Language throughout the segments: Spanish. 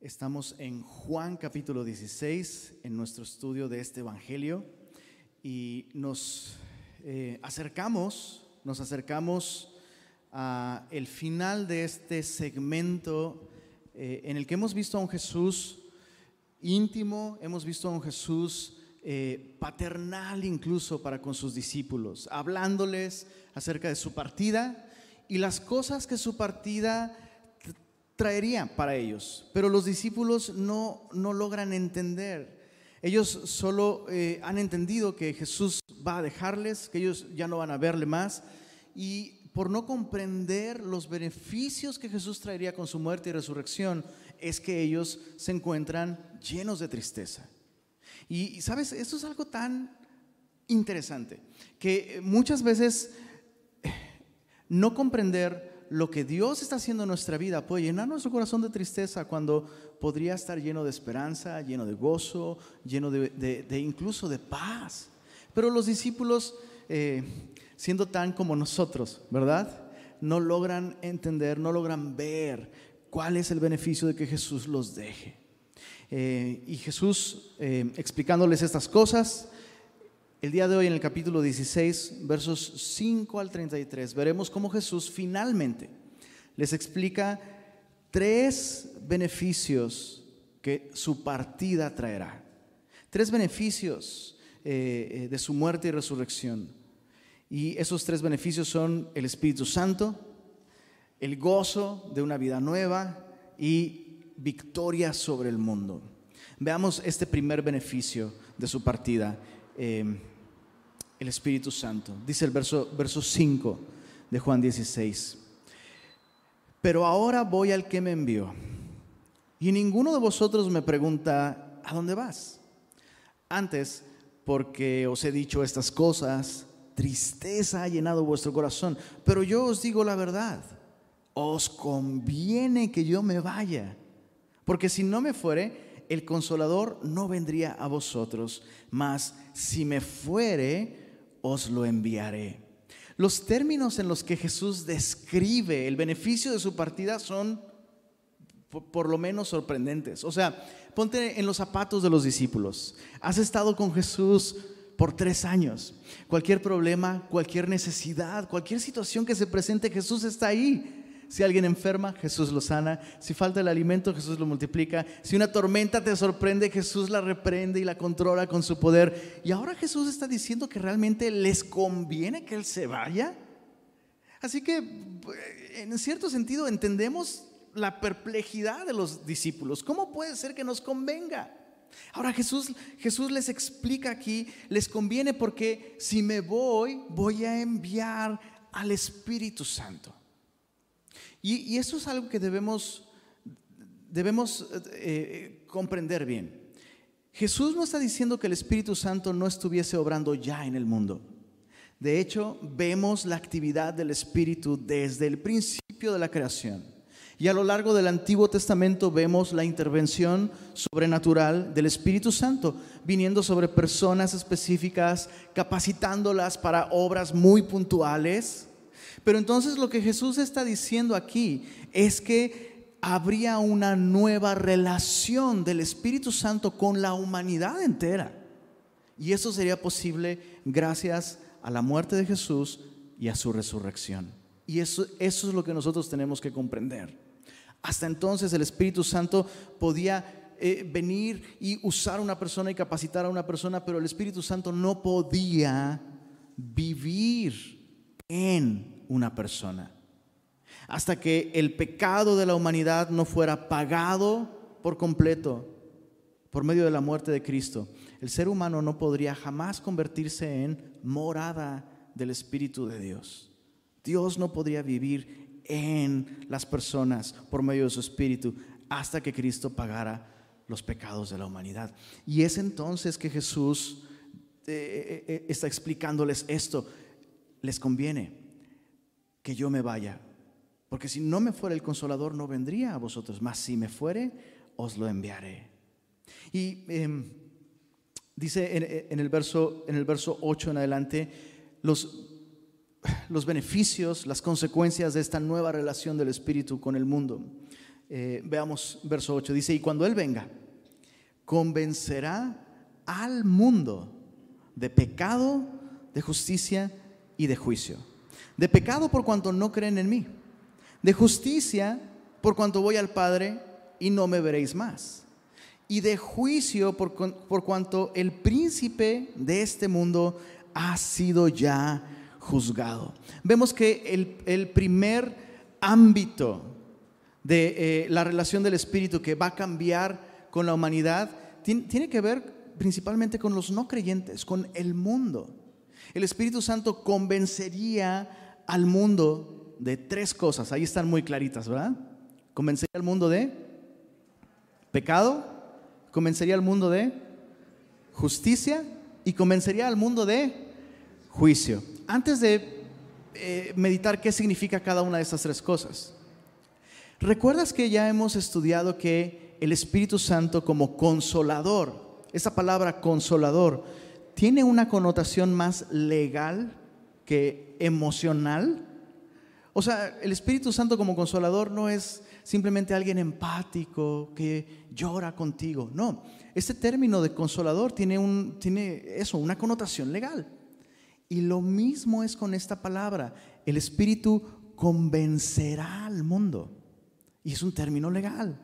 Estamos en Juan capítulo 16, en nuestro estudio de este Evangelio, y nos eh, acercamos, nos acercamos a el final de este segmento eh, en el que hemos visto a un Jesús íntimo, hemos visto a un Jesús eh, paternal incluso para con sus discípulos, hablándoles acerca de su partida y las cosas que su partida traería para ellos. Pero los discípulos no, no logran entender. Ellos solo eh, han entendido que Jesús va a dejarles, que ellos ya no van a verle más. Y por no comprender los beneficios que Jesús traería con su muerte y resurrección, es que ellos se encuentran llenos de tristeza. Y sabes, esto es algo tan interesante, que muchas veces eh, no comprender lo que Dios está haciendo en nuestra vida puede llenar nuestro corazón de tristeza cuando podría estar lleno de esperanza, lleno de gozo, lleno de, incluso de paz. Pero los discípulos, eh, siendo tan como nosotros, ¿verdad? No logran entender, no logran ver cuál es el beneficio de que Jesús los deje. Eh, y Jesús, eh, explicándoles estas cosas, el día de hoy en el capítulo 16, versos 5 al 33, veremos cómo Jesús finalmente les explica tres beneficios que su partida traerá. Tres beneficios eh, eh, de su muerte y resurrección. Y esos tres beneficios son el Espíritu Santo, el gozo de una vida nueva y victoria sobre el mundo. Veamos este primer beneficio de su partida. Em, el Espíritu Santo. Dice el verso, verso 5 de Juan 16. Pero ahora voy al que me envió. Y ninguno de vosotros me pregunta, ¿a dónde vas? Antes, porque os he dicho estas cosas, tristeza ha llenado vuestro corazón. Pero yo os digo la verdad, os conviene que yo me vaya. Porque si no me fuere, el consolador no vendría a vosotros, mas si me fuere, os lo enviaré. Los términos en los que Jesús describe el beneficio de su partida son por, lo menos sorprendentes. O sea, ponte en los zapatos de los discípulos. Has estado con Jesús por tres años. Cualquier problema, cualquier necesidad, cualquier situación que se presente, Jesús está ahí. Si alguien enferma, Jesús lo sana. Si falta el alimento, Jesús lo multiplica. Si una tormenta te sorprende, Jesús la reprende y la controla con su poder. Y ahora Jesús está diciendo que realmente les conviene que Él se vaya. Así que, en cierto sentido, entendemos la perplejidad de los discípulos. ¿Cómo puede ser que nos convenga? Ahora Jesús, Jesús les explica aquí, les conviene porque si me voy, voy a enviar al Espíritu Santo. Y, eso es algo que debemos, debemos eh, comprender bien. Jesús no está diciendo que el Espíritu Santo no estuviese obrando ya en el mundo. De hecho, vemos la actividad del Espíritu desde el principio de la creación. Y a lo largo del Antiguo Testamento vemos la intervención sobrenatural del Espíritu Santo, viniendo sobre personas específicas, capacitándolas para obras muy puntuales pero entonces lo que Jesús está diciendo aquí es que habría una nueva relación del Espíritu Santo con la humanidad entera. Y eso sería posible gracias a la muerte de Jesús y a su resurrección. Y eso, eso es lo que nosotros tenemos que comprender. Hasta entonces el Espíritu Santo podía eh, venir y usar a una persona y capacitar a una persona, pero el Espíritu Santo no podía vivir en una persona. Hasta que el pecado de la humanidad no fuera pagado por completo por medio de la muerte de Cristo, el ser humano no podría jamás convertirse en morada del Espíritu de Dios. Dios no podría vivir en las personas por medio de su Espíritu hasta que Cristo pagara los pecados de la humanidad. Y es entonces que Jesús eh, eh, eh, está explicándoles esto. Les conviene que yo me vaya. Porque si no me fuera el consolador, no vendría a vosotros. Mas si me fuere, os lo enviaré. Y em, dice en, el verso, en el verso 8 en adelante, los, los beneficios, las consecuencias de esta nueva relación del Espíritu con el mundo. Eh, veamos verso 8. Dice, y cuando Él venga, convencerá al mundo de pecado, de justicia y de juicio. De pecado por cuanto no creen en mí. De justicia por cuanto voy al Padre y no me veréis más. Y de juicio por, por cuanto el príncipe de este mundo ha sido ya juzgado. Vemos que el, el primer ámbito de eh, la relación del Espíritu que va a cambiar con la humanidad tiene, tiene que ver principalmente con los no creyentes, con el mundo. El Espíritu Santo convencería al mundo de tres cosas. Ahí están muy claritas, ¿verdad? Convencería al mundo de pecado, convencería al mundo de justicia y convencería al mundo de juicio. Antes de eh, meditar qué significa cada una de estas tres cosas, ¿recuerdas que ya hemos estudiado que el Espíritu Santo como consolador, esa palabra consolador tiene una connotación más legal que emocional. O sea, el Espíritu Santo como consolador no es simplemente alguien empático que llora contigo. No, este término de consolador tiene, un, tiene eso, una connotación legal. Y lo mismo es con esta palabra. El Espíritu convencerá al mundo. Y es un término legal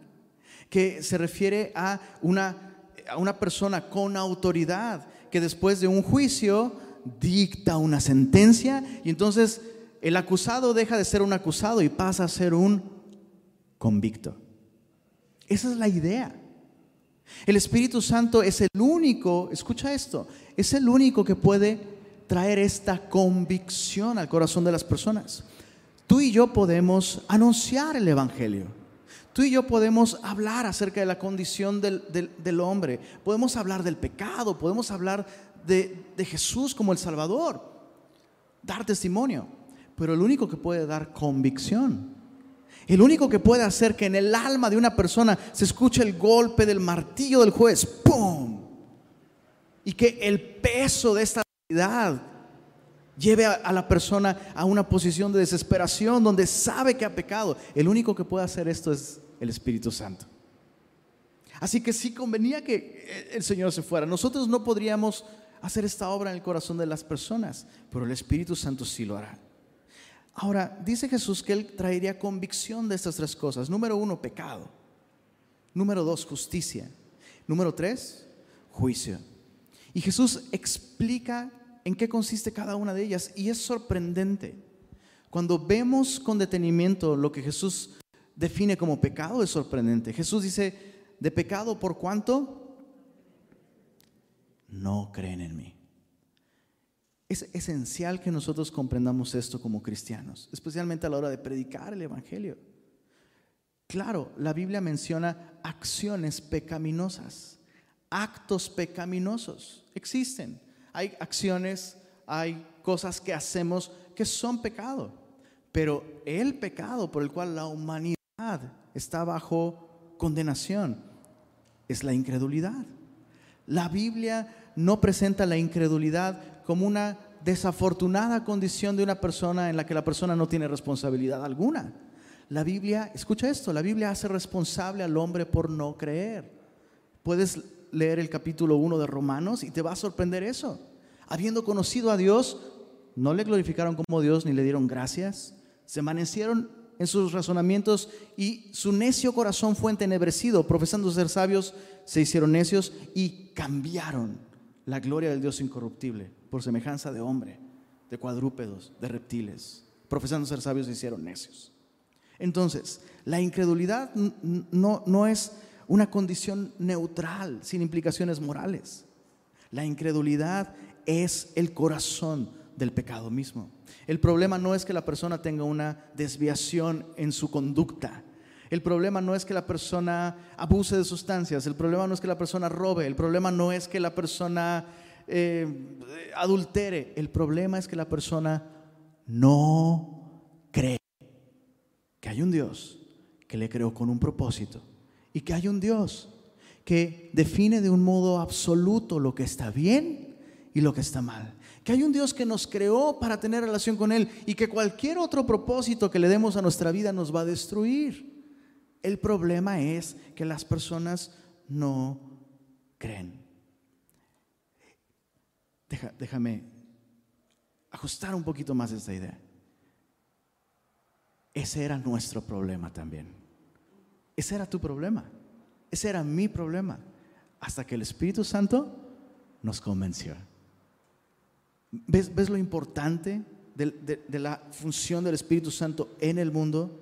que se refiere a una a una persona con autoridad que después de un juicio dicta una sentencia y entonces el acusado deja de ser un acusado y pasa a ser un convicto. Esa es la idea. El Espíritu Santo es el único, escucha esto, es el único que puede traer esta convicción al corazón de las personas. Tú y yo podemos anunciar el Evangelio. Tú y yo podemos hablar acerca de la condición del, hombre, podemos hablar del pecado, podemos hablar de, de Jesús como el Salvador, dar testimonio, pero el único que puede dar convicción, el único que puede hacer que en el alma de una persona se escuche el golpe del martillo del juez, ¡pum! Y que el peso de esta realidad lleve a, la persona a una posición de desesperación donde sabe que ha pecado. El único que puede hacer esto es el Espíritu Santo. Así que sí convenía que el Señor se fuera. Nosotros no podríamos hacer esta obra en el corazón de las personas, pero el Espíritu Santo sí lo hará. Ahora, dice Jesús que Él traería convicción de estas tres cosas. Número uno, pecado. Número dos, justicia. Número tres, juicio. Y Jesús explica en qué consiste cada una de ellas. Y es sorprendente. Cuando vemos con detenimiento lo que Jesús define como pecado es sorprendente. Jesús dice, de pecado por cuánto no creen en mí. Es esencial que nosotros comprendamos esto como cristianos, especialmente a la hora de predicar el Evangelio. Claro, la Biblia menciona acciones pecaminosas, actos pecaminosos. Existen. Hay acciones, hay cosas que hacemos que son pecado. Pero el pecado por el cual la humanidad está bajo condenación, es la incredulidad. La Biblia no presenta la incredulidad como una desafortunada condición de una persona en la que la persona no tiene responsabilidad alguna. La Biblia, escucha esto, la Biblia hace responsable al hombre por no creer. Puedes leer el capítulo 1 de Romanos y te va a sorprender eso. Habiendo conocido a Dios, no le glorificaron como Dios ni le dieron gracias, se amanecieron en sus razonamientos y su necio corazón fue entenebrecido. Profesando ser sabios, se hicieron necios y cambiaron la gloria del Dios incorruptible por semejanza de hombre, de cuadrúpedos, de reptiles. Profesando ser sabios, se hicieron necios. Entonces, la incredulidad no, no es una condición neutral, sin implicaciones morales. La incredulidad es el corazón del pecado mismo. El problema no es que la persona tenga una desviación en su conducta. El problema no es que la persona abuse de sustancias. El problema no es que la persona robe. El problema no es que la persona eh, adultere. El problema es que la persona no cree que hay un Dios que le creó con un propósito y que hay un Dios que define de un modo absoluto lo que está bien y lo que está mal que hay un Dios que nos creó para tener relación con Él y que cualquier otro propósito que le demos a nuestra vida nos va a destruir. El problema es que las personas no creen. déjame ajustar un poquito más esta idea. Ese era nuestro problema también. Ese era tu problema. Ese era mi problema. Hasta que el Espíritu Santo nos convenció. ¿Ves, ves lo importante de, la función del Espíritu Santo en el mundo?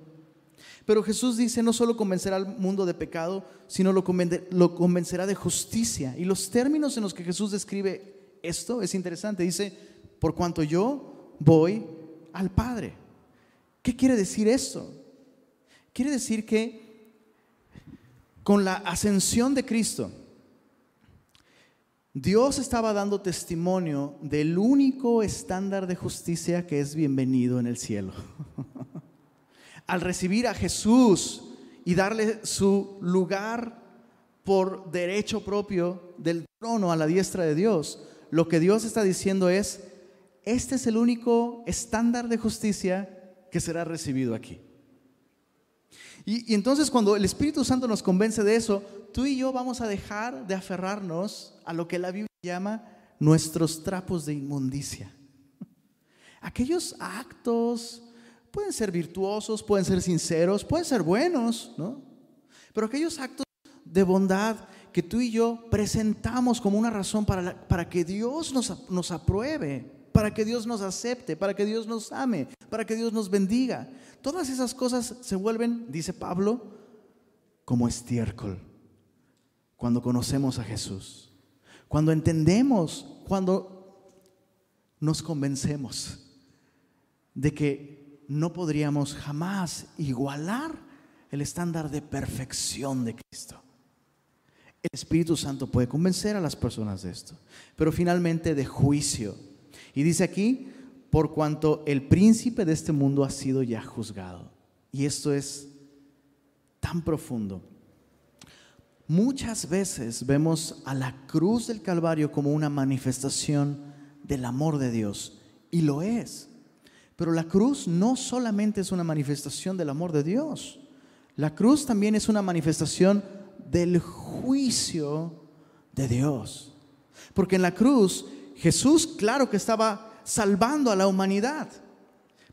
Pero Jesús dice, no solo convencerá al mundo de pecado, sino lo, lo convencerá de justicia. Y los términos en los que Jesús describe esto es interesante. Dice, por cuanto yo voy al Padre. ¿Qué quiere decir esto? Quiere decir que con la ascensión de Cristo, Dios estaba dando testimonio del único estándar de justicia que es bienvenido en el cielo. Al recibir a Jesús y darle su lugar por derecho propio del trono a la diestra de Dios, lo que Dios está diciendo es, este es el único estándar de justicia que será recibido aquí. Y, entonces cuando el Espíritu Santo nos convence de eso, tú y yo vamos a dejar de aferrarnos a lo que la Biblia llama nuestros trapos de inmundicia. Aquellos actos pueden ser virtuosos, pueden ser sinceros, pueden ser buenos, ¿no? Pero aquellos actos de bondad que tú y yo presentamos como una razón para, para que Dios nos, nos apruebe, para que Dios nos acepte, para que Dios nos ame, para que Dios nos bendiga. Todas esas cosas se vuelven, dice Pablo, como estiércol cuando conocemos a Jesús, cuando entendemos, cuando nos convencemos de que no podríamos jamás igualar el estándar de perfección de Cristo. El Espíritu Santo puede convencer a las personas de esto, pero finalmente de juicio y dice aquí, por cuanto el príncipe de este mundo ha sido ya juzgado. Y esto es tan profundo. Muchas veces vemos a la cruz del Calvario como una manifestación del amor de Dios. Y lo es. Pero la cruz no solamente es una manifestación del amor de Dios. La cruz también es una manifestación del juicio de Dios. Porque en la cruz Jesús, claro que estaba salvando a la humanidad,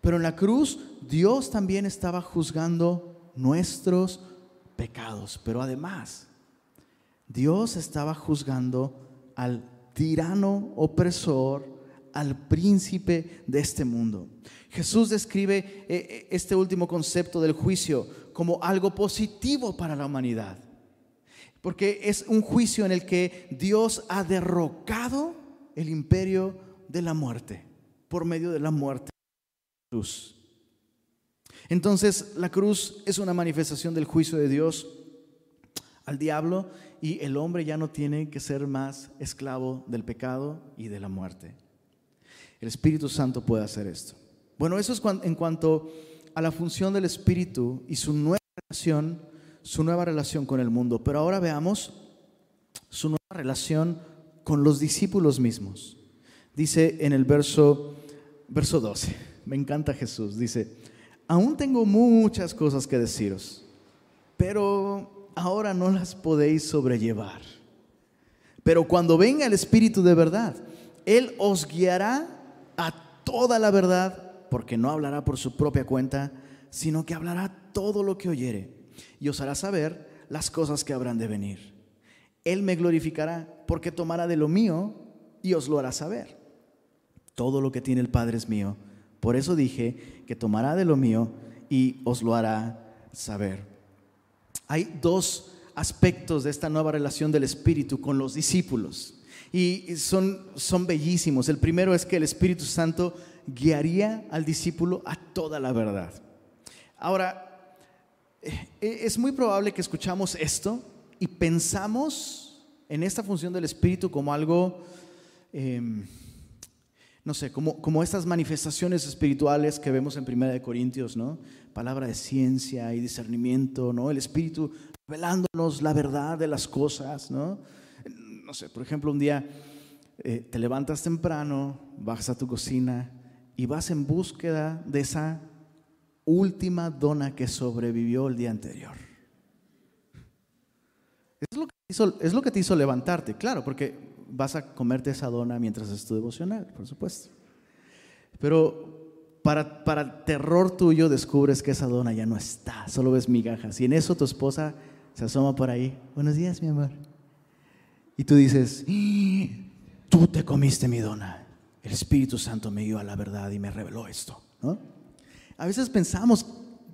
pero en la cruz Dios también estaba juzgando nuestros pecados. Pero además, Dios estaba juzgando al tirano opresor, al príncipe de este mundo. Jesús describe eh, eh, este último concepto del juicio como algo positivo para la humanidad. Porque es un juicio en el que Dios ha derrocado el imperio de la muerte por medio de la muerte cruz. Entonces la cruz es una manifestación del juicio de Dios al diablo y el hombre ya no tiene que ser más esclavo del pecado y de la muerte. El Espíritu Santo puede hacer esto. Bueno, eso es en cuanto a la función del Espíritu y su nueva relación, su nueva relación con el mundo. Pero ahora veamos su nueva relación con los discípulos mismos. Dice en el verso, verso 12, me encanta Jesús, dice, aún tengo muchas cosas que deciros, pero ahora no las podéis sobrellevar. Pero cuando venga el Espíritu de verdad, Él os guiará a toda la verdad, porque no hablará por su propia cuenta, sino que hablará todo lo que oyere y os hará saber las cosas que habrán de venir. Él me glorificará porque tomará de lo mío y os lo hará saber. Todo lo que tiene el Padre es mío. Por eso dije que tomará de lo mío y os lo hará saber. Hay dos aspectos de esta nueva relación del Espíritu con los discípulos y son, son bellísimos. El primero es que el Espíritu Santo guiaría al discípulo a toda la verdad. Ahora, eh, es muy probable que escuchamos esto y pensamos en esta función del Espíritu como algo, em, no sé, como, como estas manifestaciones espirituales que vemos en Primera de Corintios, ¿no? Palabra de ciencia y discernimiento, ¿no? El Espíritu revelándonos la verdad de las cosas, ¿no? No sé, por ejemplo, un día eh, te levantas temprano, vas a tu cocina y vas en búsqueda de esa última dona que sobrevivió el día anterior. Es lo, que es lo que te hizo levantarte, claro, porque vas a comerte esa dona mientras es tu devocional, por supuesto. Pero para, para terror tuyo descubres que esa dona ya no está, solo ves migajas. Y en eso tu esposa se asoma por ahí. Buenos días, mi amor. Y tú dices, ¡Ah! tú te comiste mi dona. El Espíritu Santo me dio a la verdad y me reveló esto. A veces pensamos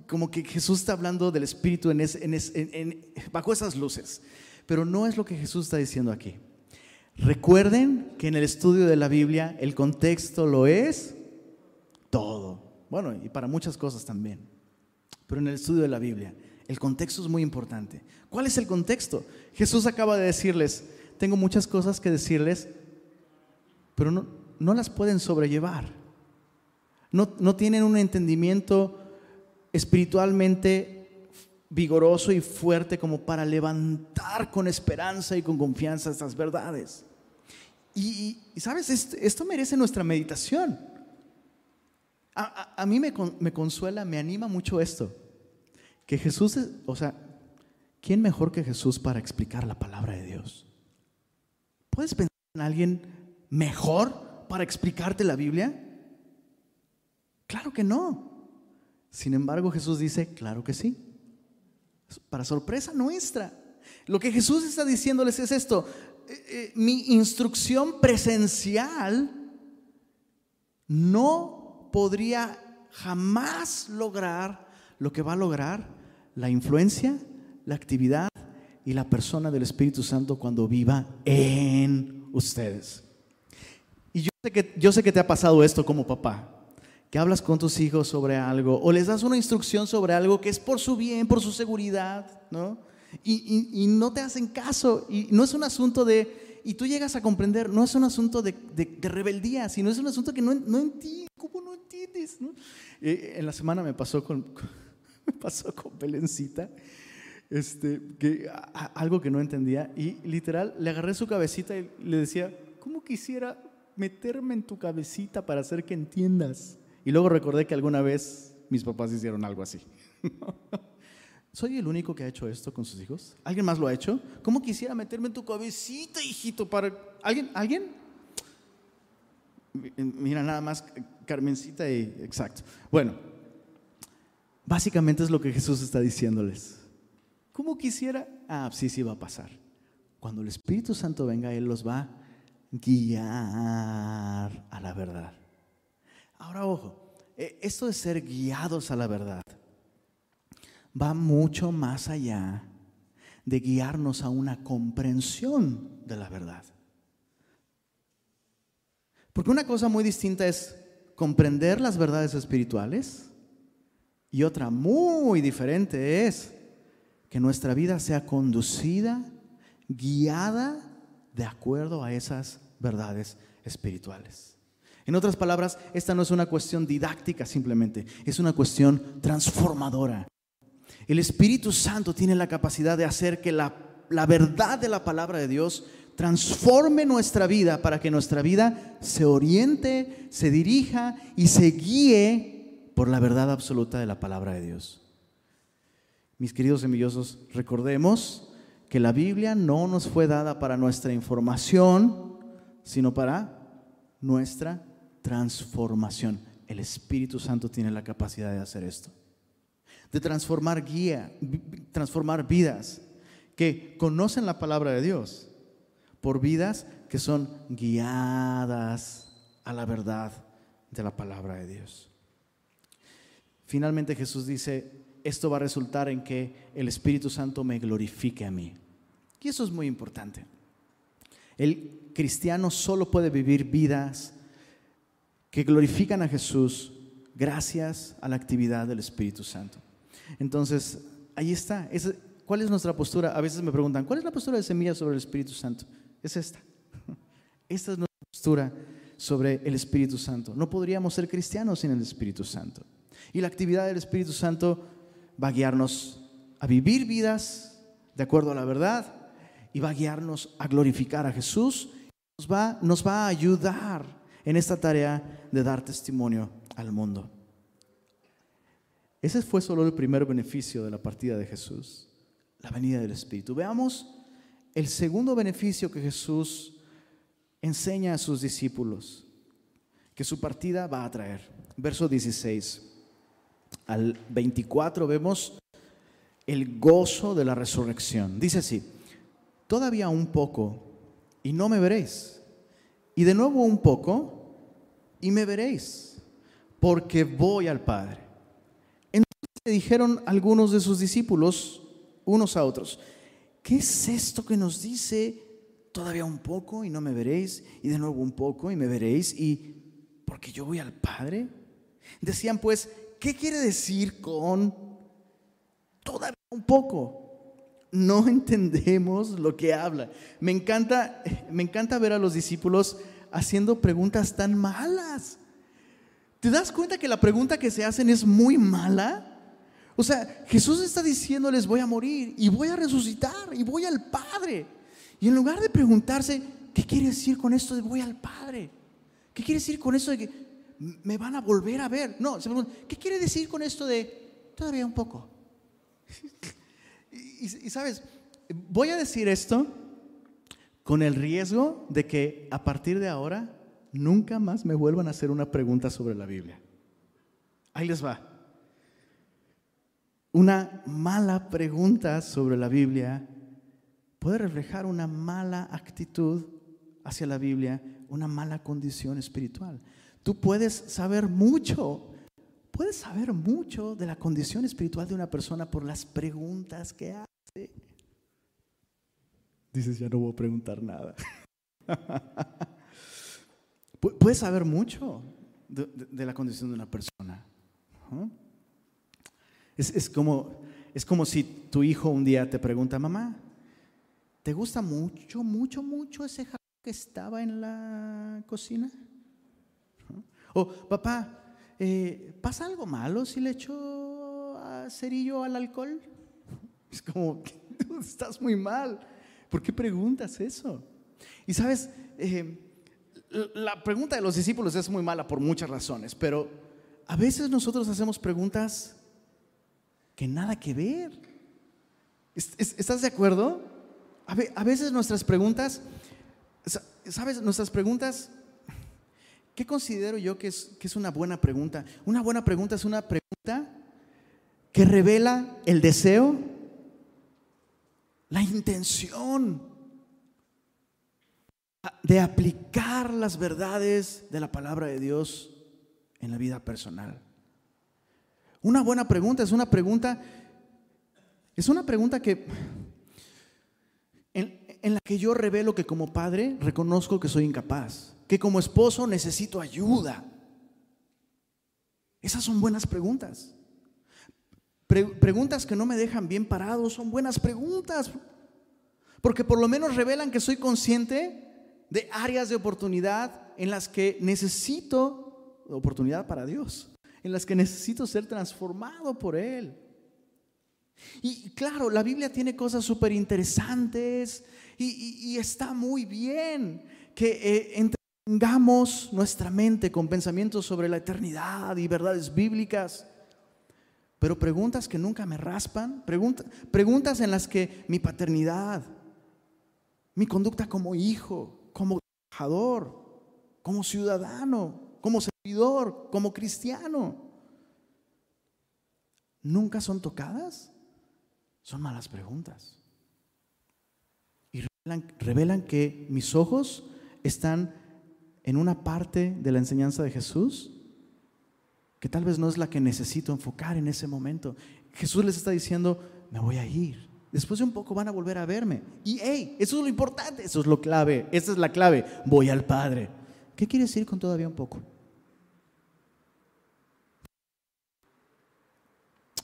como que Jesús está hablando del Espíritu en en bajo esas luces, pero no es lo que Jesús está diciendo aquí. Recuerden que en el estudio de la Biblia el contexto lo es todo. Bueno, y para muchas cosas también. Pero en el estudio de la Biblia el contexto es muy importante. ¿Cuál es el contexto? Jesús acaba de decirles, tengo muchas cosas que decirles, pero no, no las pueden sobrellevar. No, no tienen un entendimiento espiritualmente vigoroso y fuerte como para levantar con esperanza y con confianza estas verdades. Y, sabes, esto, merece nuestra meditación. A, mí me, me, consuela, me anima mucho esto. Que Jesús, o sea, ¿quién mejor que Jesús para explicar la palabra de Dios? ¿Puedes pensar en alguien mejor para explicarte la Biblia? Claro que no. Sin embargo, Jesús dice, claro que sí. Para sorpresa nuestra. Lo que Jesús está diciéndoles es esto. Eh, eh, mi instrucción presencial no podría jamás lograr lo que va a lograr la influencia, la actividad y la persona del Espíritu Santo cuando viva en ustedes. Y yo sé que, yo sé que te ha pasado esto como papá, que hablas con tus hijos sobre algo o les das una instrucción sobre algo que es por su bien, por su seguridad, ¿no? y, no te hacen caso. Y no es un asunto de, y tú llegas a comprender, no es un asunto de, rebeldía, sino es un asunto que no, no entiendes. ¿Cómo no entiendes? Eh, en la semana me pasó con, me pasó con Belencita. Este, que, algo que no entendía y literal le agarré su cabecita y le decía, ¿cómo quisiera meterme en tu cabecita para hacer que entiendas? Y luego recordé que alguna vez mis papás hicieron algo así. ¿Soy el único que ha hecho esto con sus hijos? ¿Alguien más lo ha hecho? ¿Cómo quisiera meterme en tu cabecita, hijito, para... ¿Alguien? ¿Alguien? Mira, nada más Carmencita y... Exacto. Bueno, básicamente es lo que Jesús está diciéndoles. ¿Cómo quisiera? Ah, sí, sí va a pasar. Cuando el Espíritu Santo venga, Él los va a guiar a la verdad. Ahora, ojo, e, esto de ser guiados a la verdad va mucho más allá de guiarnos a una comprensión de la verdad. Porque una cosa muy distinta es comprender las verdades espirituales y otra muy diferente es que nuestra vida sea conducida, guiada de acuerdo a esas verdades espirituales. En otras palabras, esta no es una cuestión didáctica simplemente, es una cuestión transformadora. El Espíritu Santo tiene la capacidad de hacer que la, verdad de la palabra de Dios transforme nuestra vida para que nuestra vida se oriente, se dirija y se guíe por la verdad absoluta de la palabra de Dios. Mis queridos semillosos, recordemos que la Biblia no nos fue dada para nuestra información, sino para nuestra transformación. El Espíritu Santo tiene la capacidad de hacer esto de transformar guía, transformar vidas que conocen la palabra de Dios por vidas que son guiadas a la verdad de la palabra de Dios. Finalmente Jesús dice, esto va a resultar en que el Espíritu Santo me glorifique a mí. Y eso es muy importante. El cristiano solo puede vivir vidas que glorifican a Jesús gracias a la actividad del Espíritu Santo. Entonces, ahí está. ¿Cuál es nuestra postura? A veces me preguntan, ¿cuál es la postura de semilla sobre el Espíritu Santo? Es esta. Esta es nuestra postura sobre el Espíritu Santo. No podríamos ser cristianos sin el Espíritu Santo. Y la actividad del Espíritu Santo va a guiarnos a vivir vidas de acuerdo a la verdad y va a guiarnos a glorificar a Jesús. Nos va, nos va a ayudar en esta tarea de dar testimonio al mundo. Ese fue solo el primer beneficio de la partida de Jesús, la venida del Espíritu. Veamos el segundo beneficio que Jesús enseña a sus discípulos, que su partida va a traer. Verso 16 al 24 vemos el gozo de la resurrección. Dice así, todavía un poco y no me veréis. Y de nuevo un poco y me veréis, porque voy al Padre. Entonces le dijeron algunos de sus discípulos, unos a otros, ¿qué es esto que nos dice? Todavía un poco y no me veréis, y de nuevo un poco y me veréis, y porque yo voy al Padre. Decían pues, ¿qué quiere decir con todavía un poco? No entendemos lo que habla. Me encanta, me encanta ver a los discípulos haciendo preguntas tan malas. ¿Te das cuenta que la pregunta que se hacen es muy mala? O sea, Jesús está diciéndoles voy a morir y voy a resucitar y voy al Padre. Y en lugar de preguntarse, ¿qué quiere decir con esto de voy al Padre? ¿Qué quiere decir con esto de que me van a volver a ver. No, se pregunta, ¿qué quiere decir con esto de todavía un poco? y, y, sabes, voy a decir esto con el riesgo de que a partir de ahora nunca más me vuelvan a hacer una pregunta sobre la Biblia. Ahí les va. Una mala pregunta sobre la Biblia puede reflejar una mala actitud hacia la Biblia, una mala condición espiritual. Tú puedes saber mucho, puedes saber mucho de la condición espiritual de una persona por las preguntas que hace. Dices, ya no voy a preguntar nada. puedes saber mucho de, la condición de una persona. Es, como, es como si tu hijo un día te pregunta, mamá, ¿te gusta mucho, mucho, mucho ese jabón que estaba en la cocina? O, papá, eh, ¿pasa algo malo si le echo cerillo al alcohol? Es como, estás muy mal. ¿Por qué preguntas eso? Y sabes, eh, la pregunta de los discípulos es muy mala por muchas razones, pero a veces nosotros hacemos preguntas que nada que ver. ¿Estás de acuerdo? A veces nuestras preguntas, ¿sabes? Nuestras preguntas ¿Qué considero yo que es, que es una buena pregunta? Una buena pregunta es una pregunta que revela el deseo, la intención de aplicar las verdades de la palabra de Dios en la vida personal. Una buena pregunta es una pregunta, es una pregunta que en, en la que yo revelo que como padre reconozco que soy incapaz que como esposo necesito ayuda? Esas son buenas preguntas. Preguntas que no me dejan bien parado, son buenas preguntas. Porque por lo menos revelan que soy consciente de áreas de oportunidad en las que necesito oportunidad para Dios, en las que necesito ser transformado por Él. Y claro, la Biblia tiene cosas súper interesantes y, está muy bien que eh, nuestra mente con pensamientos sobre la eternidad y verdades bíblicas, pero preguntas que nunca me raspan, preguntas en las que mi paternidad, mi conducta como hijo, como trabajador, como ciudadano, como servidor, como cristiano, nunca son tocadas, son malas preguntas. Y revelan, que mis ojos están en una parte de la enseñanza de Jesús que tal vez no es la que necesito enfocar en ese momento. Jesús les está diciendo, me voy a ir. Después de un poco van a volver a verme. Y hey, eso es lo importante, eso es lo clave, esa es la clave. Voy al Padre. ¿Qué quiere decir con todavía un poco?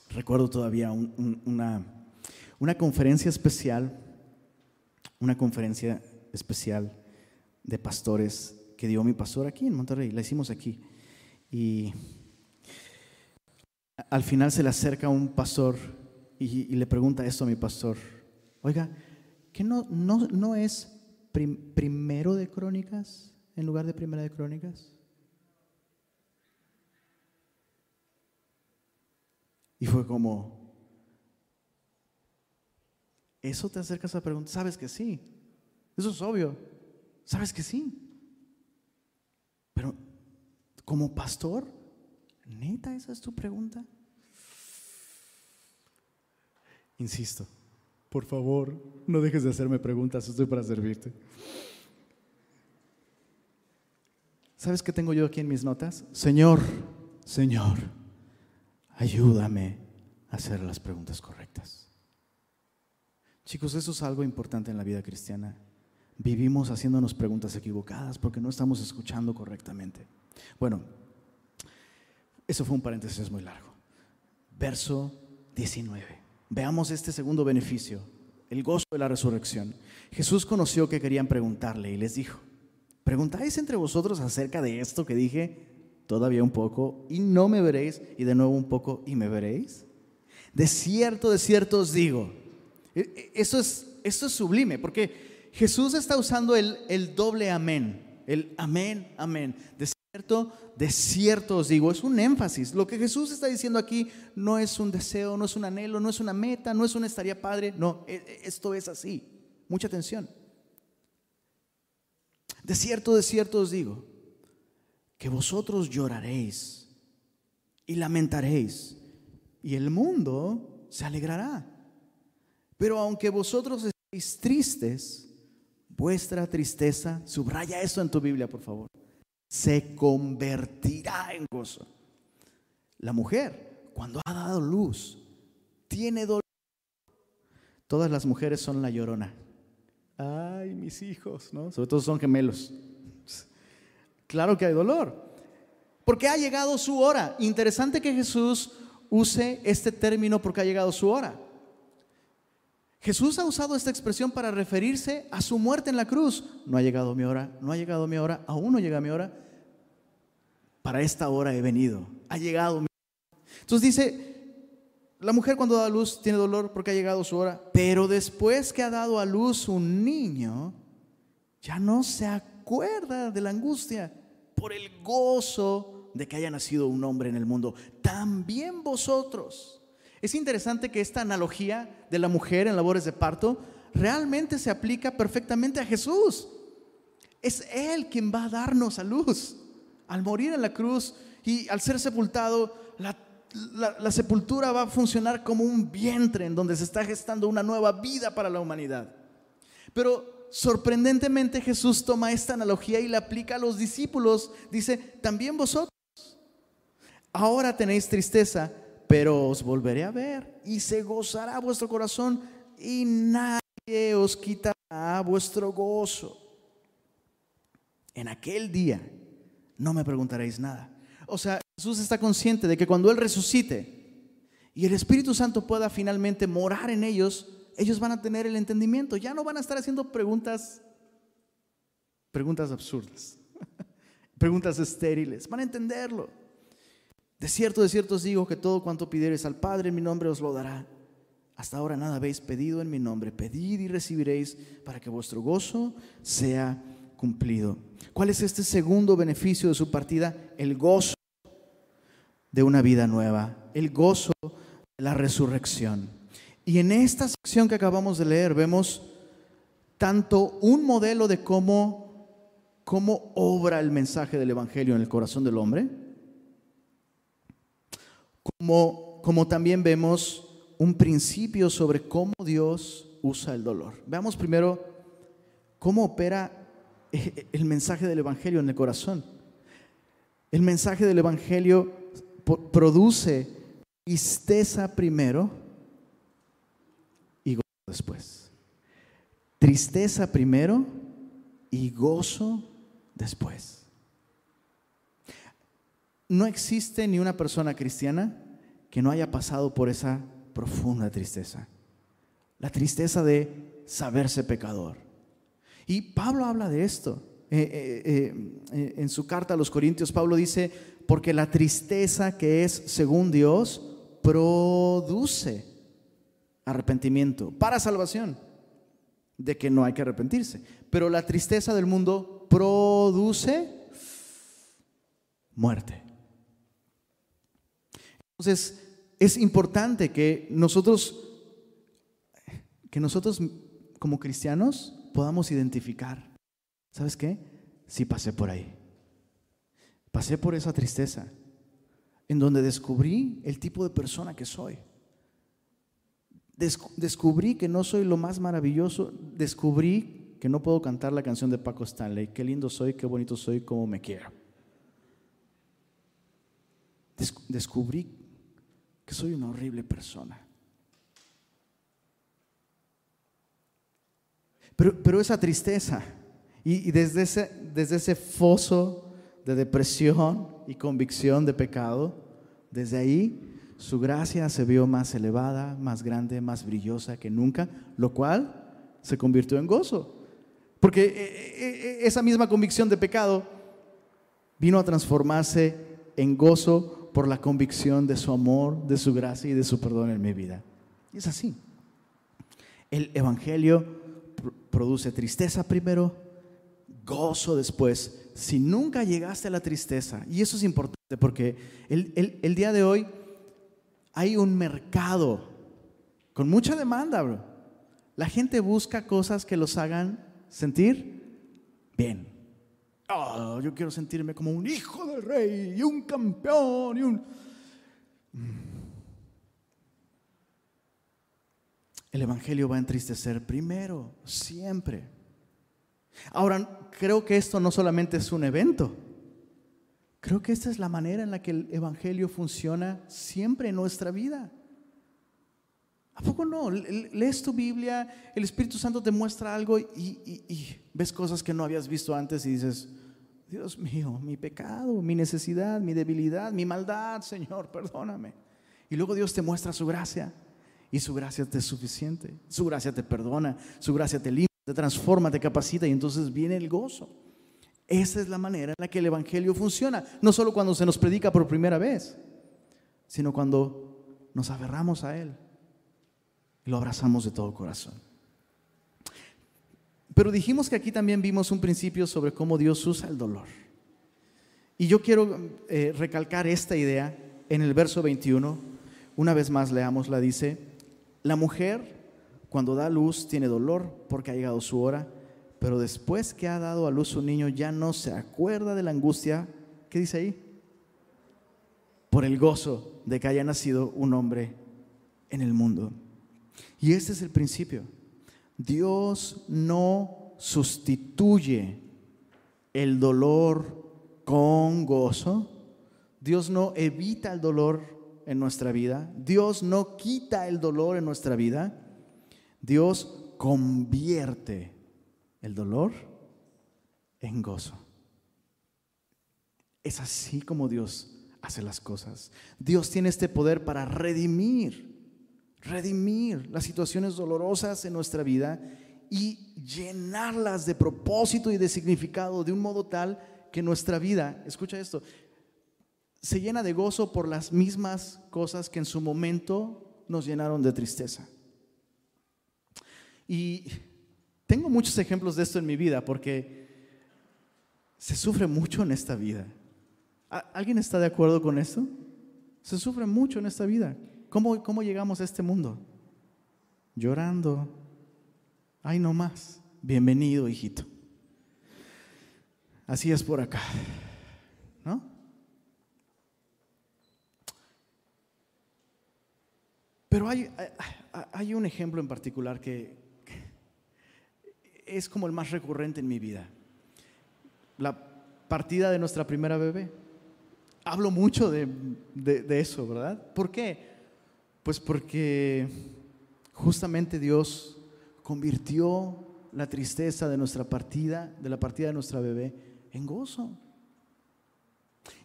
Recuerdo todavía una, una conferencia especial, una conferencia especial de pastores que dio mi pastor aquí en Monterrey, la hicimos aquí. Y al final se le acerca un pastor y, le pregunta esto a mi pastor, oiga, ¿qué no, no, no es primero de crónicas en lugar de primera de crónicas? Y fue como, ¿Eso te acercas a preguntar? Sabes que sí. Eso es obvio. Sabes que sí. Pero como pastor, ¿neta esa es tu pregunta? Insisto, por favor, no dejes de hacerme preguntas, estoy para servirte. ¿Sabes qué tengo yo aquí en mis notas? Señor, Señor, ayúdame a hacer las preguntas correctas. Chicos, eso es algo importante en la vida cristiana. Vivimos haciéndonos preguntas equivocadas porque no estamos escuchando correctamente. Bueno, eso fue un paréntesis muy largo. Verso 19. Veamos este segundo beneficio, el gozo de la resurrección. Jesús conoció que querían preguntarle y les dijo, ¿preguntáis entre vosotros acerca de esto que dije? Todavía un poco y no me veréis y de nuevo un poco y me veréis. De cierto, de cierto os digo. E, e, eso es, eso es sublime porque Jesús está usando el, el doble amén, el amén, amén. Cierto, de cierto os digo, es un énfasis. Lo que Jesús está diciendo aquí no es un deseo, no es un anhelo, no es una meta, no es un estaría padre, no, e, esto es así. Mucha atención. De cierto, de cierto os digo, que vosotros lloraréis y lamentaréis, y el mundo se alegrará. Pero aunque vosotros estéis tristes, vuestra tristeza, subraya esto en tu Biblia, por favor, se convertirá en gozo. La mujer, cuando ha dado luz, tiene dolor. Todas las mujeres son la llorona ay, mis hijos, ¿no? Sobre todo son gemelos. Claro que hay dolor. Porque ha llegado su hora. Interesante que Jesús use este término porque ha llegado su hora. Jesús ha usado esta expresión para referirse a su muerte en la cruz. No ha llegado mi hora, no ha llegado mi hora, aún no llega mi hora. Para esta hora he venido, ha llegado mi hora. Entonces dice, la mujer cuando da a luz tiene dolor porque ha llegado su hora, pero después que ha dado a luz un niño, ya no se acuerda de la angustia por el gozo de que haya nacido un hombre en el mundo. También vosotros. Es interesante que esta analogía de la mujer en labores de parto realmente se aplica perfectamente a Jesús. Es Él quien va a darnos a luz. Al morir en la cruz y al ser sepultado, la sepultura va a funcionar como un vientre en donde se está gestando una nueva vida para la humanidad. Pero sorprendentemente Jesús toma esta analogía y la aplica a los discípulos. Dice, también vosotros, ahora tenéis tristeza, pero os volveré a ver y se gozará vuestro corazón y nadie os quitará vuestro gozo. En aquel día no me preguntaréis nada. O sea, Jesús está consciente de que cuando Él resucite y el Espíritu Santo pueda finalmente morar en ellos, ellos van a tener el entendimiento. Ya no van a estar haciendo preguntas, preguntas absurdas, preguntas estériles. Van a entenderlo. De cierto, de cierto os digo que todo cuanto pidiereis al Padre en mi nombre os lo dará. Hasta ahora nada habéis pedido en mi nombre. Pedid y recibiréis para que vuestro gozo sea cumplido. ¿Cuál es este segundo beneficio de su partida? El gozo de una vida nueva, el gozo de la resurrección. Y en esta sección que acabamos de leer vemos tanto un modelo de cómo, cómo obra el mensaje del Evangelio en el corazón del hombre, como, como también vemos un principio sobre cómo Dios usa el dolor. Veamos primero cómo opera el mensaje del Evangelio en el corazón. El mensaje del Evangelio produce tristeza primero y gozo después. Tristeza primero y gozo después. No existe ni una persona cristiana que no haya pasado por esa profunda tristeza. La tristeza de saberse pecador. Y Pablo habla de esto. Eh, eh, eh, en su carta a los Corintios, Pablo dice, porque la tristeza que es según Dios produce arrepentimiento para salvación, de que no hay que arrepentirse. Pero la tristeza del mundo produce muerte. Entonces, es importante que nosotros que nosotros como cristianos podamos identificar, ¿sabes qué? Sí pasé por ahí. Pasé por esa tristeza, en donde descubrí el tipo de persona que soy. descubrí que no soy lo más maravilloso, descubrí que no puedo cantar la canción de Paco Stanley, qué lindo soy, qué bonito soy, cómo me quiero. descubrí que soy una horrible persona. Pero, pero esa tristeza, y, desde, ese, desde ese foso de depresión y convicción de pecado, desde ahí su gracia se vio más elevada, más grande, más brillosa que nunca, lo cual se convirtió en gozo. Porque eh, eh, eh, esa misma convicción de pecado vino a transformarse en gozo por la convicción de su amor, de su gracia y de su perdón en mi vida. Y es así. El Evangelio produce tristeza primero, gozo después. Si nunca llegaste a la tristeza, y eso es importante porque el, día de hoy hay un mercado con mucha demanda, bro. La gente busca cosas que los hagan sentir bien. Oh, yo quiero sentirme como un hijo del rey y un campeón y un... El Evangelio va a entristecer primero, siempre. Ahora, creo que esto no solamente es un evento. Creo que esta es la manera en la que el Evangelio funciona siempre en nuestra vida. ¿A poco no? Lees tu Biblia, el Espíritu Santo te muestra algo y, ves cosas que no habías visto antes y dices, Dios mío, mi pecado, mi necesidad, mi debilidad, mi maldad, Señor, perdóname. Y luego Dios te muestra su gracia y su gracia te es suficiente. Su gracia te perdona, su gracia te limpia, te transforma, te capacita y entonces viene el gozo. Esa es la manera en la que el Evangelio funciona. No solo cuando se nos predica por primera vez, sino cuando nos aferramos a Él y lo abrazamos de todo corazón. Pero dijimos que aquí también vimos un principio sobre cómo Dios usa el dolor. Y yo quiero eh, recalcar esta idea en el verso 21. Una vez más leámosla, dice, la mujer, cuando da luz, tiene dolor porque ha llegado su hora, pero después que ha dado a luz un niño ya no se acuerda de la angustia. ¿Qué dice ahí? Por el gozo de que haya nacido un hombre en el mundo. Y este es el principio. Dios no sustituye el dolor con gozo. Dios no evita el dolor en nuestra vida. Dios no quita el dolor en nuestra vida. Dios convierte el dolor en gozo. Es así como Dios hace las cosas. Dios tiene este poder para redimir, redimir las situaciones dolorosas en nuestra vida y llenarlas de propósito y de significado de un modo tal que nuestra vida, escucha esto, se llena de gozo por las mismas cosas que en su momento nos llenaron de tristeza. Y tengo muchos ejemplos de esto en mi vida porque se sufre mucho en esta vida. ¿Alguien está de acuerdo con esto? Se sufre mucho en esta vida. ¿Cómo, cómo llegamos a este mundo? Llorando. Ay, no más. Bienvenido, hijito. Así es por acá. ¿No? Pero hay, hay un ejemplo en particular que es como el más recurrente en mi vida. La partida de nuestra primera bebé. Hablo mucho de, de, eso, ¿verdad? ¿Por qué? Pues porque justamente Dios convirtió la tristeza de nuestra partida, de la partida de nuestra bebé, en gozo.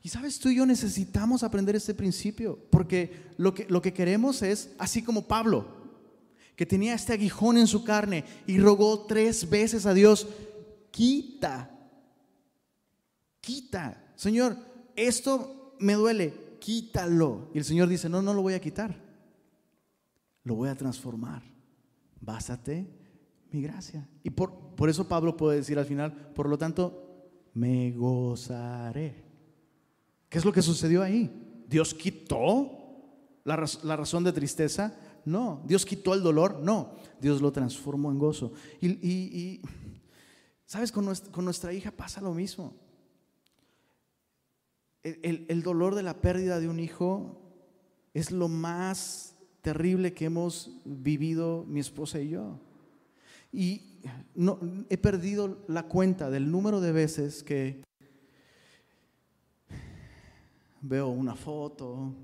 Y sabes, tú y yo necesitamos aprender este principio, porque lo que, lo que queremos es, así como Pablo, que tenía este aguijón en su carne y rogó tres veces a Dios, quita, quita, Señor, esto me duele, quítalo. Y el Señor dice, no, no lo voy a quitar, lo voy a transformar. Básate mi gracia. Y por, por eso Pablo puede decir al final, por lo tanto, me gozaré. ¿Qué es lo que sucedió ahí? ¿Dios quitó la, razón de tristeza? No. Dios quitó el dolor. No. Dios lo transformó en gozo. Y, ¿sabes? Con nuestra, hija pasa lo mismo. el dolor de la pérdida de un hijo es lo más terrible que hemos vivido mi esposa y yo. Y no, he perdido la cuenta del número de veces que veo una foto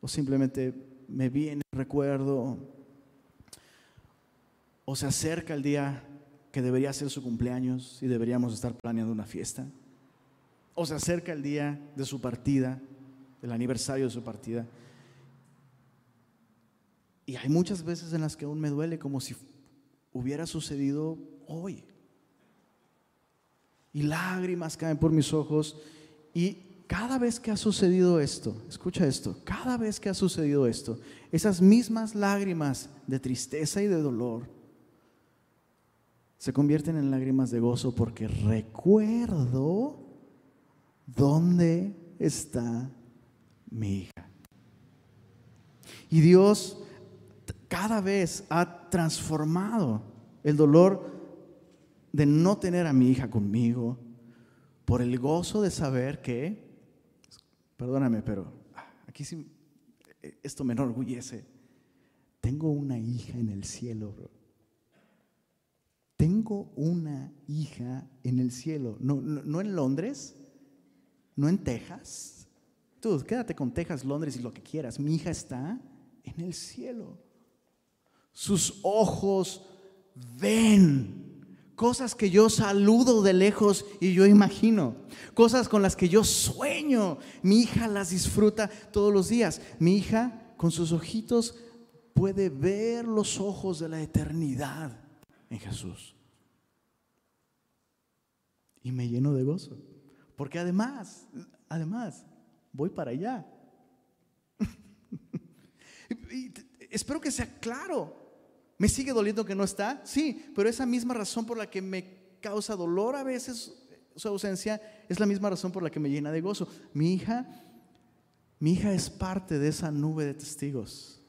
o simplemente me viene el recuerdo o se acerca el día que debería ser su cumpleaños y deberíamos estar planeando una fiesta o se acerca el día de su partida, el aniversario de su partida. Y hay muchas veces en las que aún me duele como si hubiera sucedido hoy. Y lágrimas caen por mis ojos y cada vez que ha sucedido esto, escucha esto, cada vez que ha sucedido esto, esas mismas lágrimas de tristeza y de dolor se convierten en lágrimas de gozo porque recuerdo dónde está mi hija. Y Dios cada vez ha transformado el dolor de no tener a mi hija conmigo por el gozo de saber que Perdóname, pero aquí sí, esto me enorgullece. Tengo una hija en el cielo, bro. Tengo una hija en el cielo. No, no, en Londres, no en Texas. Tú, quédate con Texas, Londres y lo que quieras. Mi hija está en el cielo. Sus ojos ven cosas que yo saludo de lejos y yo imagino, cosas con las que yo sueño. Mi hija las disfruta todos los días. Mi hija con sus ojitos puede ver los ojos de la eternidad en Jesús. Y me lleno de gozo. Porque además, además, voy para allá. espero que sea claro. ¿Me sigue doliendo que no está? Sí, pero esa misma razón por la que me causa dolor a veces su ausencia es la misma razón por la que me llena de gozo. Mi hija, mi hija es parte de esa nube de testigos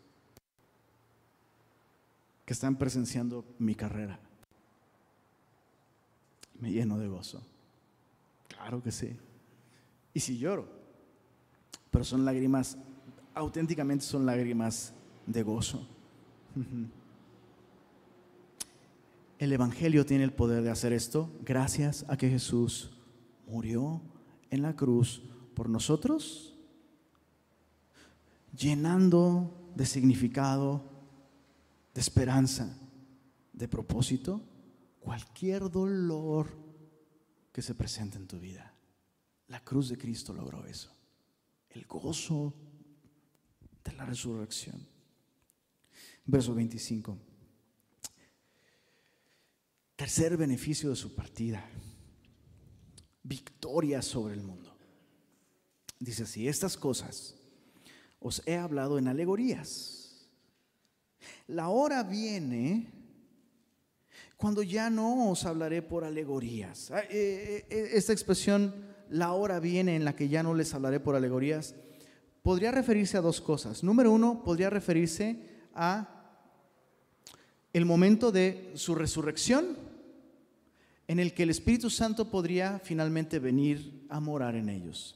que están presenciando mi carrera. Me lleno de gozo. Claro que sí. Y si lloro, pero son lágrimas, auténticamente son lágrimas de gozo. El Evangelio tiene el poder de hacer esto gracias a que Jesús murió en la cruz por nosotros, llenando de significado, de esperanza, de propósito, cualquier dolor que se presente en tu vida. La cruz de Cristo logró eso. El gozo de la resurrección. Verso 25. Tercer beneficio de su partida, victoria sobre el mundo. Dice así, estas cosas os he hablado en alegorías. La hora viene cuando ya no os hablaré por alegorías. Ah, eh, eh, esta expresión, la hora viene en la que ya no les hablaré por alegorías, podría referirse a dos cosas. Número uno, podría referirse a el momento de su resurrección en el que el Espíritu Santo podría finalmente venir a morar en ellos.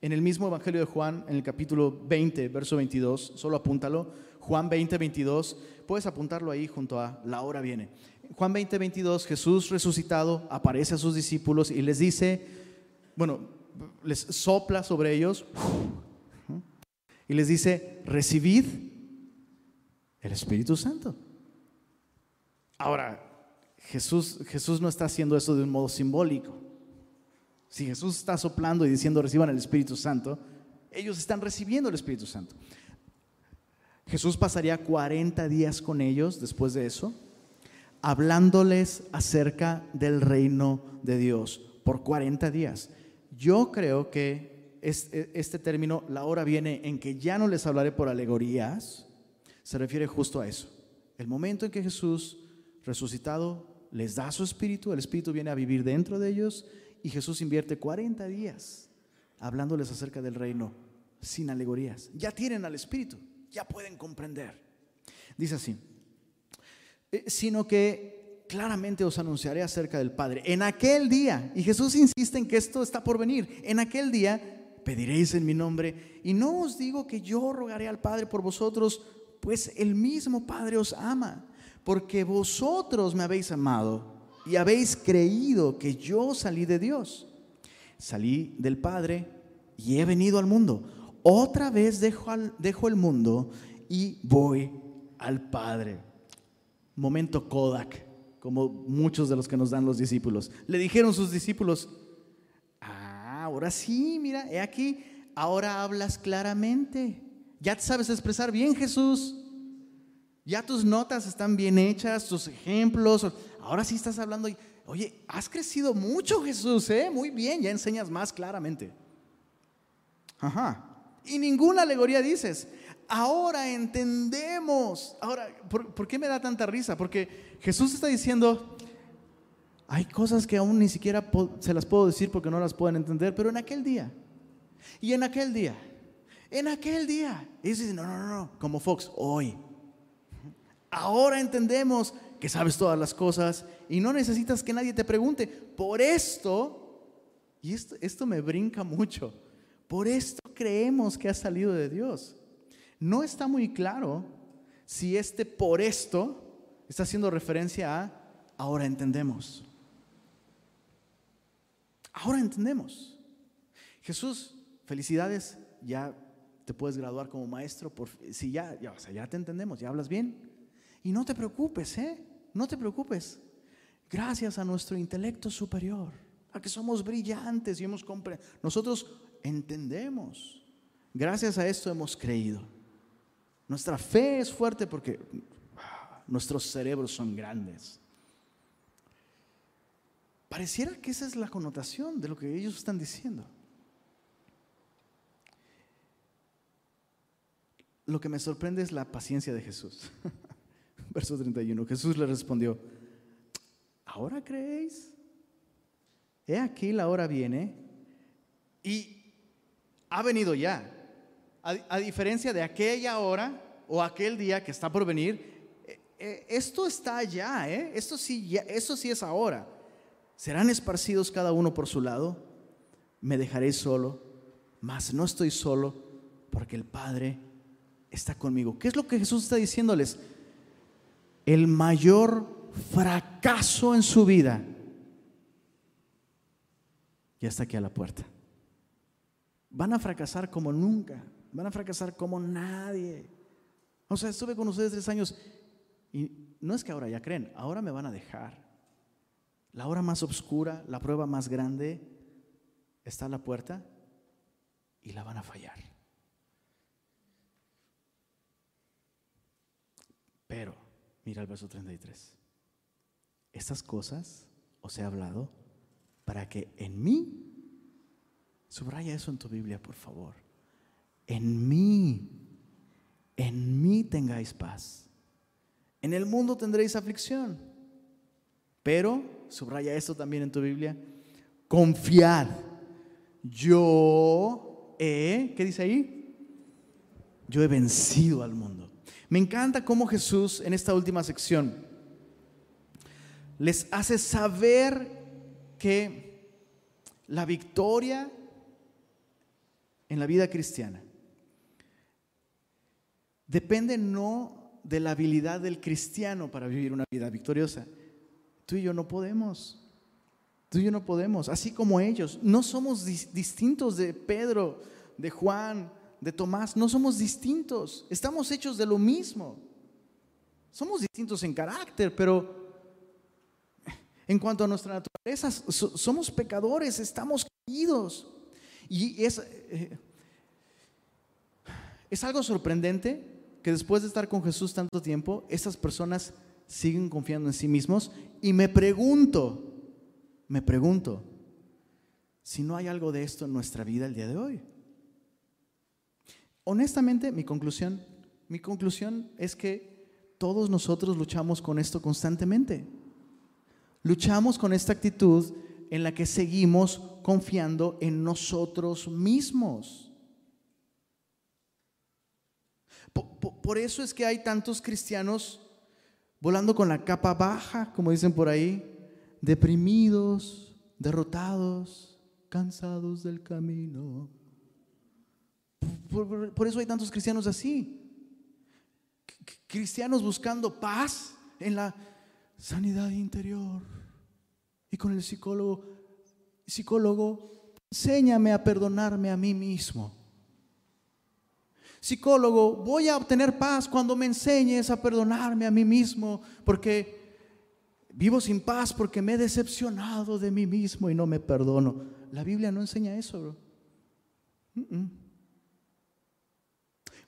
En el mismo Evangelio de Juan, en el capítulo 20, verso 22, solo apúntalo, Juan 20, 22, puedes apuntarlo ahí junto a la hora viene. Juan 20, 22, Jesús resucitado aparece a sus discípulos y les dice, bueno, les sopla sobre ellos y les dice, recibid el Espíritu Santo. Ahora, Jesús, Jesús no está haciendo eso de un modo simbólico. Si Jesús está soplando y diciendo reciban el Espíritu Santo, ellos están recibiendo el Espíritu Santo. Jesús pasaría 40 días con ellos después de eso, hablándoles acerca del reino de Dios por 40 días. Yo creo que este término, la hora viene en que ya no les hablaré por alegorías, se refiere justo a eso. El momento en que Jesús resucitado les da su espíritu, el espíritu viene a vivir dentro de ellos y Jesús invierte 40 días hablándoles acerca del reino sin alegorías. Ya tienen al espíritu, ya pueden comprender. Dice así, eh, sino que claramente os anunciaré acerca del Padre. En aquel día, y Jesús insiste en que esto está por venir, en aquel día pediréis en mi nombre, y no os digo que yo rogaré al Padre por vosotros, pues el mismo Padre os ama, porque vosotros me habéis amado y habéis creído que yo salí de Dios. Salí del Padre y he venido al mundo. Otra vez dejo, el mundo y voy al Padre. Momento Kodak, como muchos de los que nos dan los discípulos. Le dijeron sus discípulos, ah, ahora sí, mira, he aquí, ahora hablas claramente. Ya te sabes expresar bien, Jesús. Ya tus notas están bien hechas, tus ejemplos. Ahora sí estás hablando. Oye, has crecido mucho, Jesús, ¿eh? Muy bien, ya enseñas más claramente. Ajá. Y ninguna alegoría dices. Ahora entendemos. Ahora, ¿por, qué me da tanta risa? Porque Jesús está diciendo, hay cosas que aún ni siquiera se las puedo decir porque no las pueden entender, pero en aquel día. Y en aquel día. En aquel día. Y dice, no, no, no, no, como Fox, hoy. Ahora entendemos que sabes todas las cosas y no necesitas que nadie te pregunte. Por esto, y esto, esto me brinca mucho, por esto creemos que ha salido de Dios. No está muy claro si este por esto está haciendo referencia a ahora entendemos. Ahora entendemos. Jesús, felicidades, ya te puedes graduar como maestro. Por, si ya, ya, ya te entendemos, ya hablas bien. Y no te preocupes, ¿eh? No te preocupes. Gracias a nuestro intelecto superior, a que somos brillantes y hemos comprendido. Nosotros entendemos. Gracias a esto hemos creído. Nuestra fe es fuerte porque ah, nuestros cerebros son grandes. Pareciera que esa es la connotación de lo que ellos están diciendo. Lo que me sorprende es la paciencia de Jesús. Verso 31. Jesús le respondió, ¿ahora creéis? He aquí la hora viene y ha venido ya. A, diferencia de aquella hora o aquel día que está por venir, eh, eh, esto está ya, ¿eh? esto, sí, ya, eso sí es ahora. Serán esparcidos cada uno por su lado, me dejaré solo, mas no estoy solo porque el Padre está conmigo. ¿Qué es lo que Jesús está diciéndoles? El mayor fracaso en su vida ya está aquí a la puerta van a fracasar como nunca, van a fracasar como nadie. O sea, estuve con ustedes tres años y no es que ahora ya creen, ahora me van a dejar. La hora más oscura, la prueba más grande está a la puerta y la van a fallar. Pero, mira el verso 33. Estas cosas os he hablado para que en mí Subraya eso en tu Biblia, por favor. En mí, en mí tengáis paz. En el mundo tendréis aflicción. Pero, subraya esto también en tu Biblia, confiad. Yo he, ¿qué dice ahí? Yo he vencido al mundo. Me encanta cómo Jesús en esta última sección les hace saber que la victoria en la vida cristiana depende no de la habilidad del cristiano para vivir una vida victoriosa. Tú y yo no podemos. Tú y yo no podemos. Así como ellos. No somos distintos de Pedro, de Juan, de Tomás. No somos distintos. Estamos hechos de lo mismo. Somos distintos en carácter, pero en cuanto a nuestra naturaleza, somos pecadores, estamos caídos. Y es, eh, es algo sorprendente que después de estar con Jesús tanto tiempo, esas personas siguen confiando en sí mismos. Y me pregunto, me pregunto, si no hay algo de esto en nuestra vida el día de hoy. Honestamente, mi conclusión, mi conclusión es que todos nosotros luchamos con esto constantemente. Luchamos con esta actitud en la que seguimos confiando en nosotros mismos. Por, eso es que hay tantos cristianos volando con la capa baja, como dicen por ahí, deprimidos, derrotados, cansados del camino. Por eso hay tantos cristianos así. Cristianos buscando paz en la sanidad interior. Y con el psicólogo, psicólogo, enséñame a perdonarme a mí mismo. Psicólogo, voy a obtener paz cuando me enseñes a perdonarme a mí mismo, porque vivo sin paz porque me he decepcionado de mí mismo y no me perdono. La Biblia no enseña eso, bro.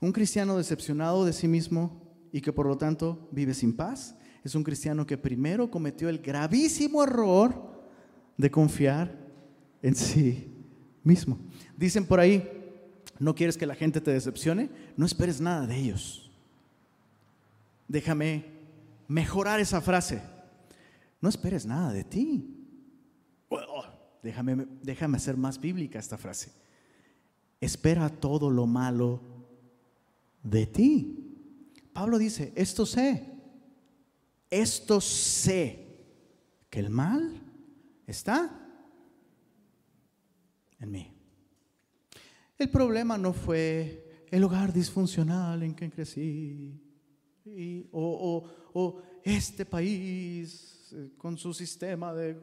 Un cristiano decepcionado de sí mismo y que por lo tanto vive sin paz es un cristiano que primero cometió el gravísimo error de confiar en sí mismo. Dicen por ahí, no quieres que la gente te decepcione, no esperes nada de ellos. Déjame mejorar esa frase. No esperes nada de ti. déjame, déjame hacer más bíblica esta frase. Espera todo lo malo de ti. Pablo dice, esto sé, esto sé, que el mal está en mí. El problema no fue el hogar disfuncional en que crecí, o, este país eh, con su sistema de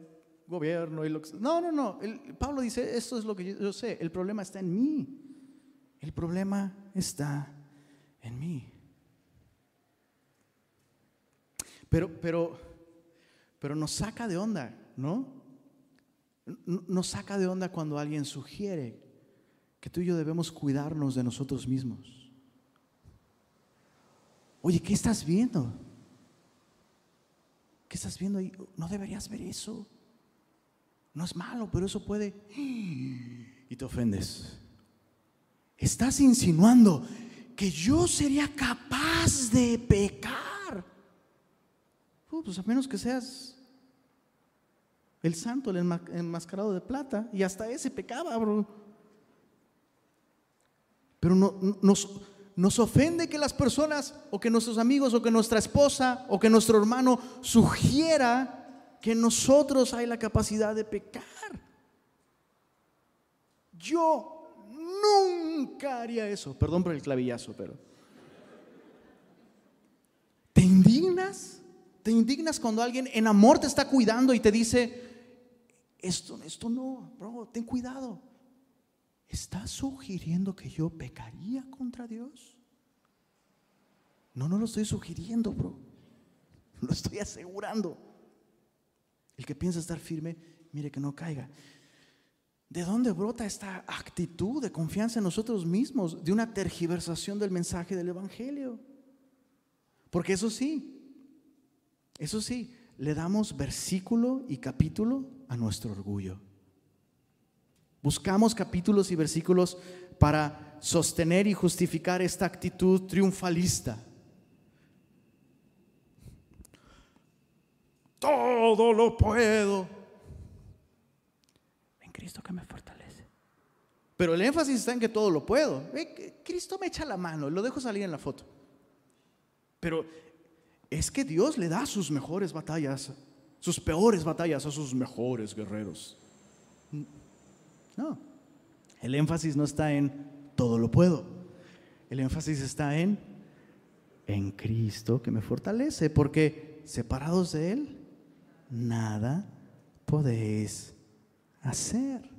gobierno. Y lo no, no, no. Pablo dice, esto es lo que yo sé, el problema está en mí. El problema está en mí. Pero, pero, pero nos saca de onda, ¿no? Nos saca de onda cuando alguien sugiere que tú y yo debemos cuidarnos de nosotros mismos. Oye, ¿qué estás viendo? ¿Qué estás viendo ahí? No deberías ver eso. No es malo, pero eso puede... Y te ofendes. Estás insinuando que yo sería capaz de pecar pues a menos que seas el santo, el enmascarado de plata, y hasta ese pecaba, bro. Pero no, nos ofende que las personas, o que nuestros amigos, o que nuestra esposa, o que nuestro hermano sugiera que nosotros hay la capacidad de pecar. Yo nunca haría eso. Perdón por el clavillazo, pero. ¿Te indignas? Te indignas cuando alguien en amor te está cuidando y te dice, esto, esto no, bro, ten cuidado. ¿Estás sugiriendo que yo pecaría contra Dios? No, no lo estoy sugiriendo, bro. Lo estoy asegurando. El que piensa estar firme, mire que no caiga. ¿De dónde brota esta actitud de confianza en nosotros mismos? De una tergiversación del mensaje del Evangelio. Porque eso sí, eso sí, le damos versículo y capítulo a nuestro orgullo. Buscamos capítulos y versículos para sostener y justificar esta actitud triunfalista. Todo lo puedo Cristo que me fortalece. Pero el énfasis está en que todo lo puedo. Cristo me echa la mano, lo dejo salir en la foto. Pero es que Dios le da sus mejores batallas, sus peores batallas a sus mejores guerreros. No, el énfasis no está en todo lo puedo. El énfasis está en en Cristo que me fortalece, porque separados de Él, nada podéis hacer.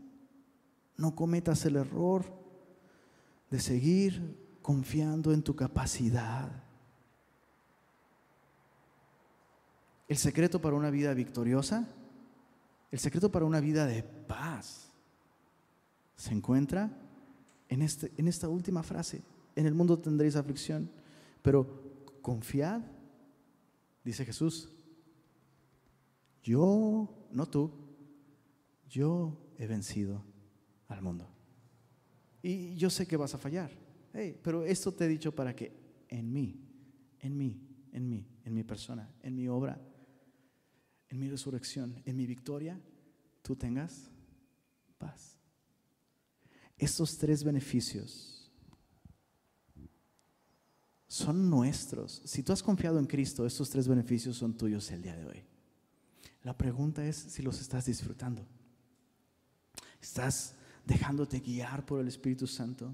No cometas el error de seguir confiando en tu capacidad El secreto para una vida victoriosa, el secreto para una vida de paz, se encuentra en, este, en esta última frase. En el mundo tendréis aflicción, pero confiad, dice Jesús. Yo, no tú, yo he vencido al mundo. Y yo sé que vas a fallar, pero esto te he dicho para que en mí, en mí, en mí, en mi persona, en mi obra, en mi resurrección, en mi victoria, tú tengas paz. Estos tres beneficios son nuestros. Si tú has confiado en Cristo, estos tres beneficios son tuyos el día de hoy. La pregunta es si los estás disfrutando. ¿Estás dejándote guiar por el Espíritu Santo?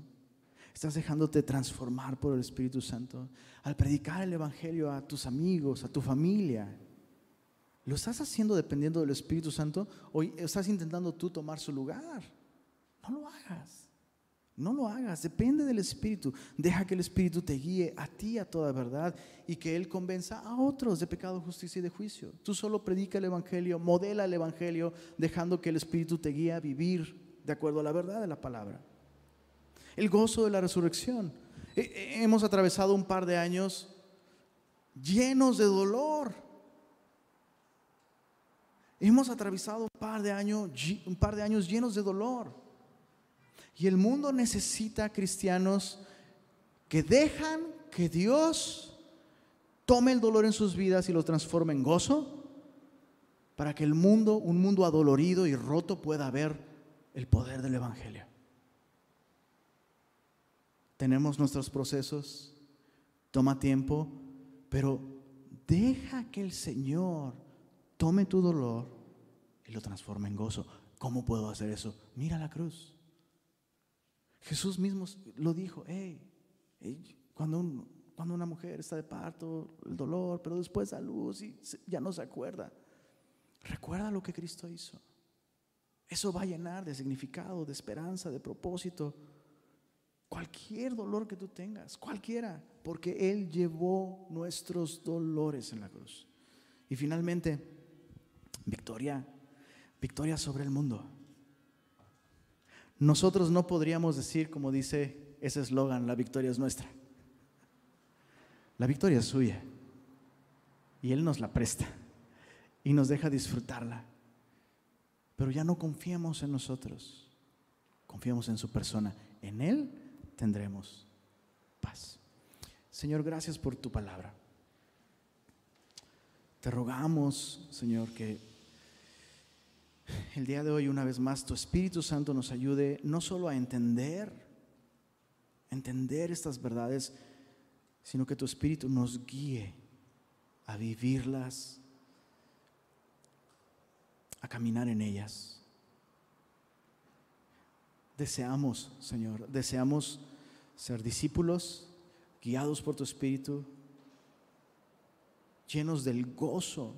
¿Estás dejándote transformar por el Espíritu Santo? Al predicar el Evangelio a tus amigos, a tu familia, ¿lo estás haciendo dependiendo del Espíritu Santo o estás intentando tú tomar su lugar? No lo hagas. No lo hagas, depende del Espíritu. Deja que el Espíritu te guíe a ti a toda verdad y que Él convenza a otros de pecado, justicia y de juicio. Tú solo predica el Evangelio, modela el Evangelio, dejando que el Espíritu te guíe a vivir de acuerdo a la verdad de la palabra. El gozo de la resurrección. Hemos atravesado un par de años llenos de dolor. Hemos atravesado un par de años, un par de años llenos de dolor. Y el mundo necesita cristianos que dejan que Dios tome el dolor en sus vidas y lo transforme en gozo para que el mundo, un mundo adolorido y roto, pueda ver el poder del Evangelio. Tenemos nuestros procesos, toma tiempo, pero deja que el Señor tome tu dolor y lo transforme en gozo. ¿Cómo puedo hacer eso? Mira la cruz. Jesús mismo lo dijo, cuando, cuando una mujer está de parto, el dolor, pero después da luz y ya no se acuerda. Recuerda lo que Cristo hizo. Eso va a llenar de significado, de esperanza, de propósito. Cualquier dolor que tú tengas, cualquiera, porque Él llevó nuestros dolores en la cruz. Y finalmente, victoria, victoria sobre el mundo. Nosotros no podríamos decir, como dice ese eslogan, la victoria es nuestra. La victoria es suya. Y Él nos la presta y nos deja disfrutarla. Pero ya no confiamos en nosotros, confiamos en su persona. En Él tendremos paz. Señor, gracias por tu palabra. Te rogamos, Señor, que el día de hoy, una vez más, tu Espíritu Santo nos ayude no solo a entender, entender estas verdades, sino que tu Espíritu nos guíe a vivirlas, a caminar en ellas. Deseamos, Señor, deseamos ser discípulos guiados por tu Espíritu, llenos del gozo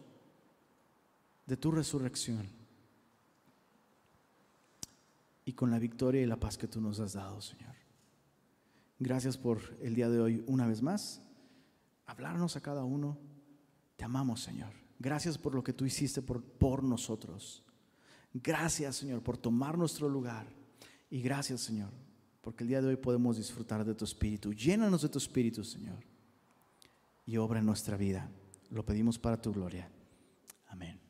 de tu resurrección y con la victoria y la paz que tú nos has dado, Señor. Gracias por el día de hoy una vez más. Hablarnos a cada uno. Te amamos, Señor. Gracias por lo que tú hiciste por, por nosotros. Gracias, Señor, por tomar nuestro lugar. Y gracias, Señor, porque el día de hoy podemos disfrutar de tu Espíritu. Llénanos de tu Espíritu, Señor. Y obra en nuestra vida. Lo pedimos para tu gloria. Amén.